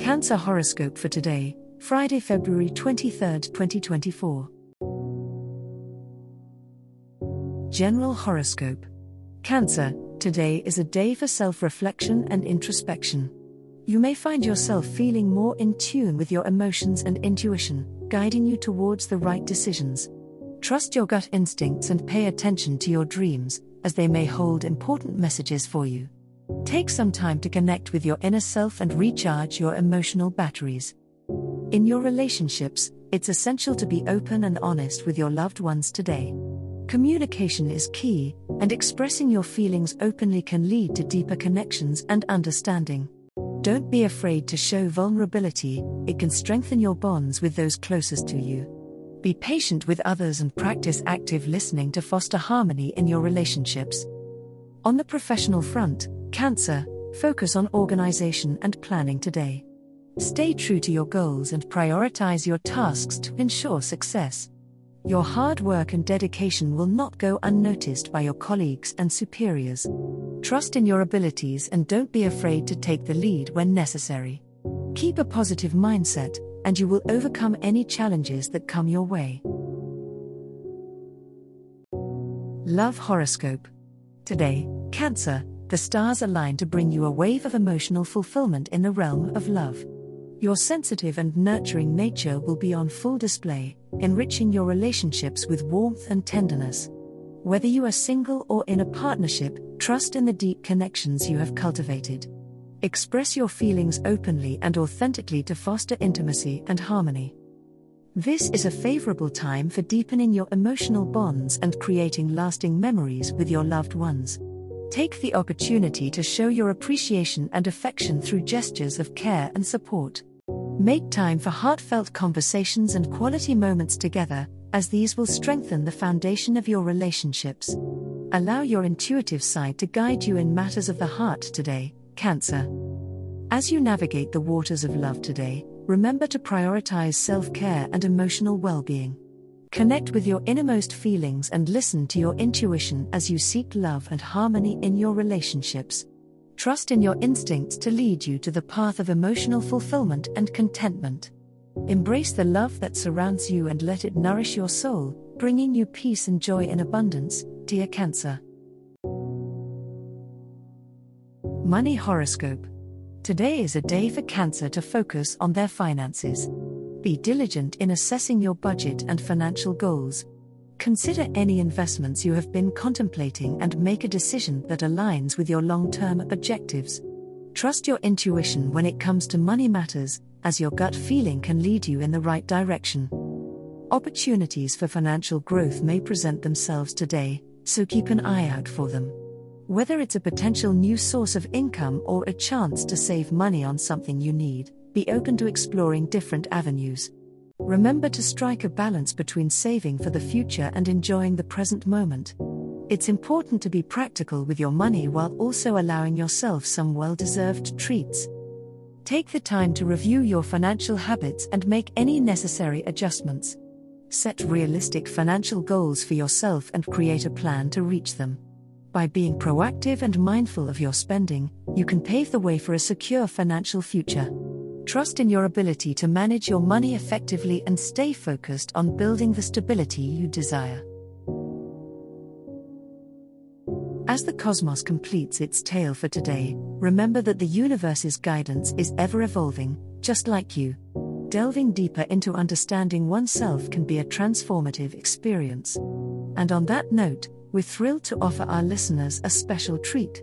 Cancer horoscope for today, Friday, February 23, 2024. General horoscope. Cancer, today is a day for self reflection and introspection. You may find yourself feeling more in tune with your emotions and intuition, guiding you towards the right decisions. Trust your gut instincts and pay attention to your dreams, as they may hold important messages for you. Take some time to connect with your inner self and recharge your emotional batteries. In your relationships, it's essential to be open and honest with your loved ones today. Communication is key, and expressing your feelings openly can lead to deeper connections and understanding. Don't be afraid to show vulnerability, it can strengthen your bonds with those closest to you. Be patient with others and practice active listening to foster harmony in your relationships. On the professional front, Cancer, focus on organization and planning today. Stay true to your goals and prioritize your tasks to ensure success. Your hard work and dedication will not go unnoticed by your colleagues and superiors. Trust in your abilities and don't be afraid to take the lead when necessary. Keep a positive mindset, and you will overcome any challenges that come your way. Love Horoscope. Today, Cancer, the stars align to bring you a wave of emotional fulfillment in the realm of love. Your sensitive and nurturing nature will be on full display, enriching your relationships with warmth and tenderness. Whether you are single or in a partnership, trust in the deep connections you have cultivated. Express your feelings openly and authentically to foster intimacy and harmony. This is a favorable time for deepening your emotional bonds and creating lasting memories with your loved ones. Take the opportunity to show your appreciation and affection through gestures of care and support. Make time for heartfelt conversations and quality moments together, as these will strengthen the foundation of your relationships. Allow your intuitive side to guide you in matters of the heart today, Cancer. As you navigate the waters of love today, remember to prioritize self care and emotional well being. Connect with your innermost feelings and listen to your intuition as you seek love and harmony in your relationships. Trust in your instincts to lead you to the path of emotional fulfillment and contentment. Embrace the love that surrounds you and let it nourish your soul, bringing you peace and joy in abundance, dear Cancer. Money Horoscope Today is a day for Cancer to focus on their finances. Be diligent in assessing your budget and financial goals. Consider any investments you have been contemplating and make a decision that aligns with your long term objectives. Trust your intuition when it comes to money matters, as your gut feeling can lead you in the right direction. Opportunities for financial growth may present themselves today, so keep an eye out for them. Whether it's a potential new source of income or a chance to save money on something you need, be open to exploring different avenues. Remember to strike a balance between saving for the future and enjoying the present moment. It's important to be practical with your money while also allowing yourself some well deserved treats. Take the time to review your financial habits and make any necessary adjustments. Set realistic financial goals for yourself and create a plan to reach them. By being proactive and mindful of your spending, you can pave the way for a secure financial future. Trust in your ability to manage your money effectively and stay focused on building the stability you desire. As the cosmos completes its tale for today, remember that the universe's guidance is ever evolving, just like you. Delving deeper into understanding oneself can be a transformative experience. And on that note, we're thrilled to offer our listeners a special treat.